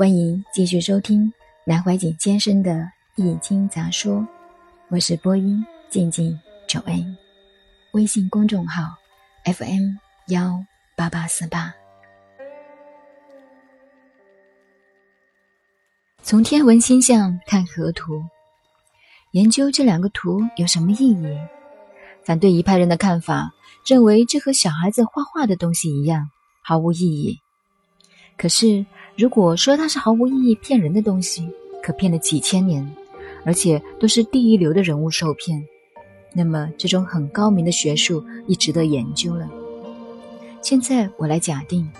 欢迎继续收听南怀瑾先生的《易经杂说》，我是播音静静九恩，微信公众号 FM 幺八八四八。从天文星象看河图，研究这两个图有什么意义？反对一派人的看法，认为这和小孩子画画的东西一样，毫无意义。可是。如果说它是毫无意义、骗人的东西，可骗了几千年，而且都是第一流的人物受骗，那么这种很高明的学术也值得研究了。现在我来假定，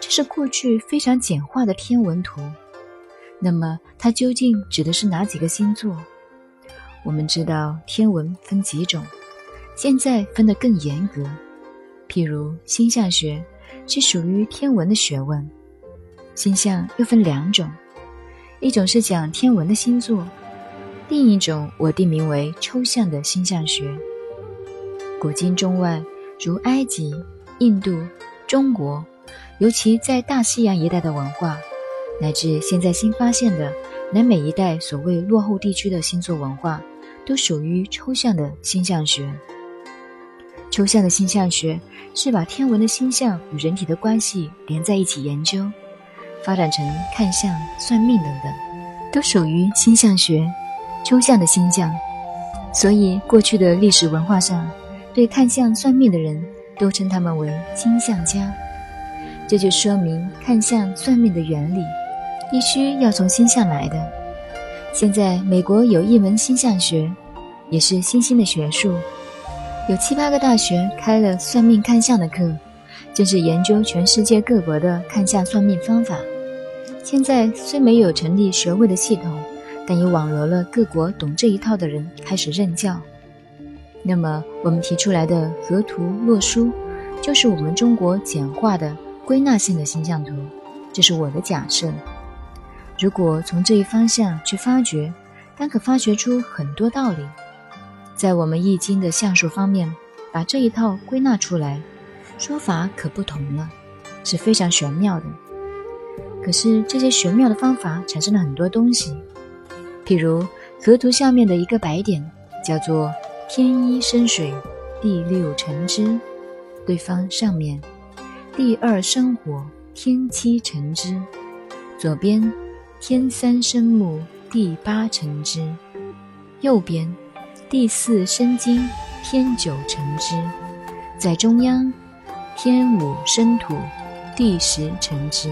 这是过去非常简化的天文图，那么它究竟指的是哪几个星座？我们知道天文分几种，现在分得更严格，譬如星象学，是属于天文的学问。星象又分两种，一种是讲天文的星座，另一种我定名为抽象的星象学。古今中外，如埃及、印度、中国，尤其在大西洋一带的文化，乃至现在新发现的南美一带所谓落后地区的星座文化，都属于抽象的星象学。抽象的星象学是把天文的星象与人体的关系连在一起研究。发展成看相、算命等等，都属于星象学，抽象的星象。所以，过去的历史文化上，对看相、算命的人都称他们为星象家。这就说明看相、算命的原理，必须要从星象来的。现在，美国有一门星象学，也是新兴的学术，有七八个大学开了算命看相的课。正是研究全世界各国的看相算命方法。现在虽没有成立学位的系统，但也网罗了各国懂这一套的人开始任教。那么，我们提出来的河图洛书，就是我们中国简化的归纳性的星象图。这是我的假设。如果从这一方向去发掘，单可发掘出很多道理。在我们易经的象数方面，把这一套归纳出来。说法可不同了，是非常玄妙的。可是这些玄妙的方法产生了很多东西，譬如河图下面的一个白点叫做“天一生水，地六成之”，对方上面“地二生火，天七成之”，左边“天三生木，地八成之”，右边“地四生金，天九成之”，在中央。天五生土，地十成之。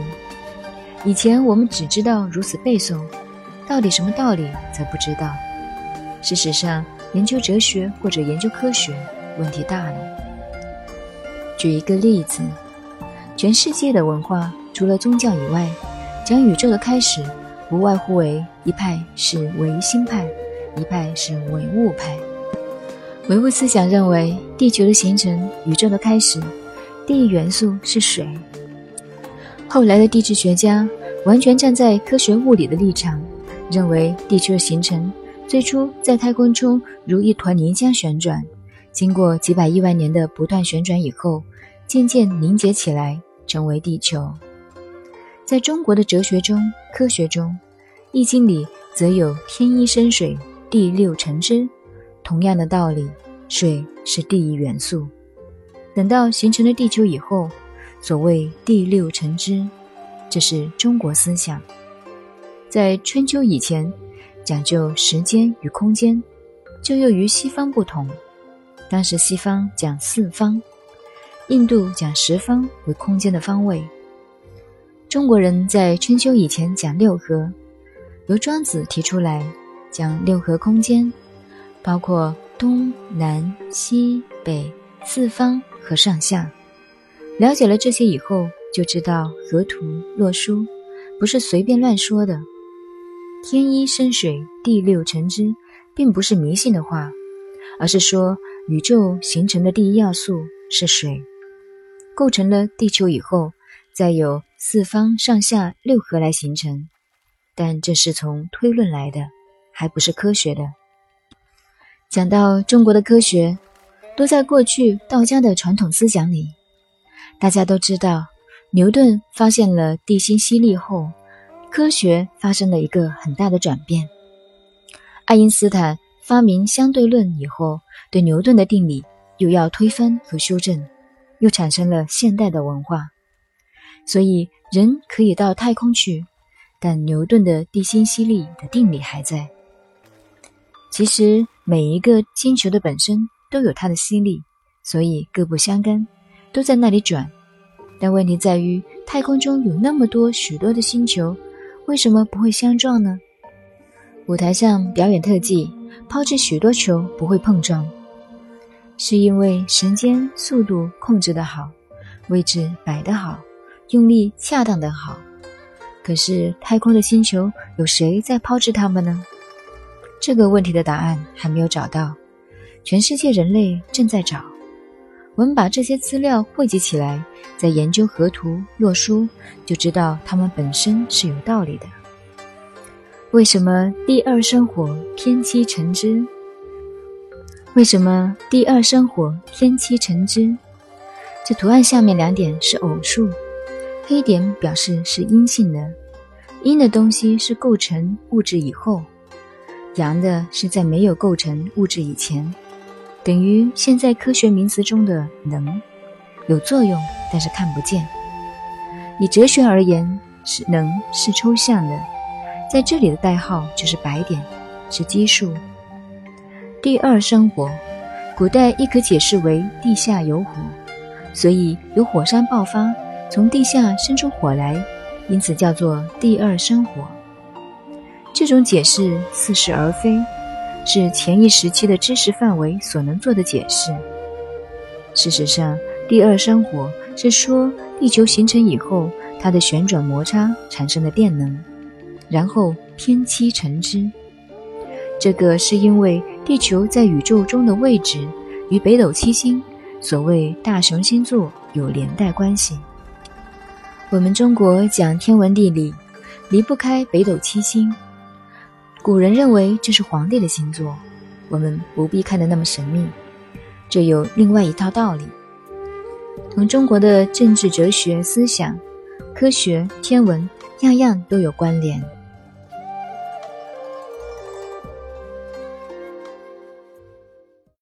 以前我们只知道如此背诵，到底什么道理则不知道。事实上，研究哲学或者研究科学，问题大了。举一个例子，全世界的文化除了宗教以外，讲宇宙的开始，不外乎为一派是唯心派，一派是唯物派。唯物思想认为，地球的形成，宇宙的开始。第一元素是水。后来的地质学家完全站在科学物理的立场，认为地球的形成最初在太空中如一团泥浆旋转，经过几百亿万年的不断旋转以后，渐渐凝结起来，成为地球。在中国的哲学中、科学中，《易经》里则有“天一生水，地六成之”，同样的道理，水是第一元素。等到形成了地球以后，所谓地六成之，这是中国思想。在春秋以前，讲究时间与空间，就又与西方不同。当时西方讲四方，印度讲十方为空间的方位。中国人在春秋以前讲六合，由庄子提出来讲六合空间，包括东南西北四方。和上下，了解了这些以后，就知道河图洛书不是随便乱说的。天一生水，地六成之，并不是迷信的话，而是说宇宙形成的第一要素是水，构成了地球以后，再有四方上下六合来形成。但这是从推论来的，还不是科学的。讲到中国的科学。都在过去道家的传统思想里。大家都知道，牛顿发现了地心吸力后，科学发生了一个很大的转变。爱因斯坦发明相对论以后，对牛顿的定理又要推翻和修正，又产生了现代的文化。所以，人可以到太空去，但牛顿的地心吸力的定理还在。其实，每一个星球的本身都有它的吸力，所以各不相干，都在那里转。但问题在于，太空中有那么多许多的星球，为什么不会相撞呢？舞台上表演特技，抛掷许多球不会碰撞，是因为时间速度控制的好，位置摆得好，用力恰当的好。可是太空的星球有谁在抛掷它们呢？这个问题的答案还没有找到，全世界人类正在找。我们把这些资料汇集起来，再研究河图洛书，就知道它们本身是有道理的。为什么第二生火天七成之？为什么第二生火天七成之？这图案下面两点是偶数，黑点表示是阴性的，阴的东西是构成物质以后，阳的是在没有构成物质以前，等于现在科学名词中的能，有作用但是看不见。以哲学而言，是能是抽象的。在这里的代号就是白点，是基数。第二生活，古代亦可解释为地下有火，所以有火山爆发，从地下生出火来，因此叫做第二生火。这种解释似是而非，是前一时期的知识范围所能做的解释。事实上，第二生活是说地球形成以后，它的旋转摩擦产生的电能。然后偏七成之，这个是因为地球在宇宙中的位置与北斗七星，所谓大熊星座有连带关系。我们中国讲天文地理，离不开北斗七星。古人认为这是皇帝的星座，我们不必看得那么神秘，这有另外一套道理，同中国的政治、哲学、思想、科学、天文样样都有关联。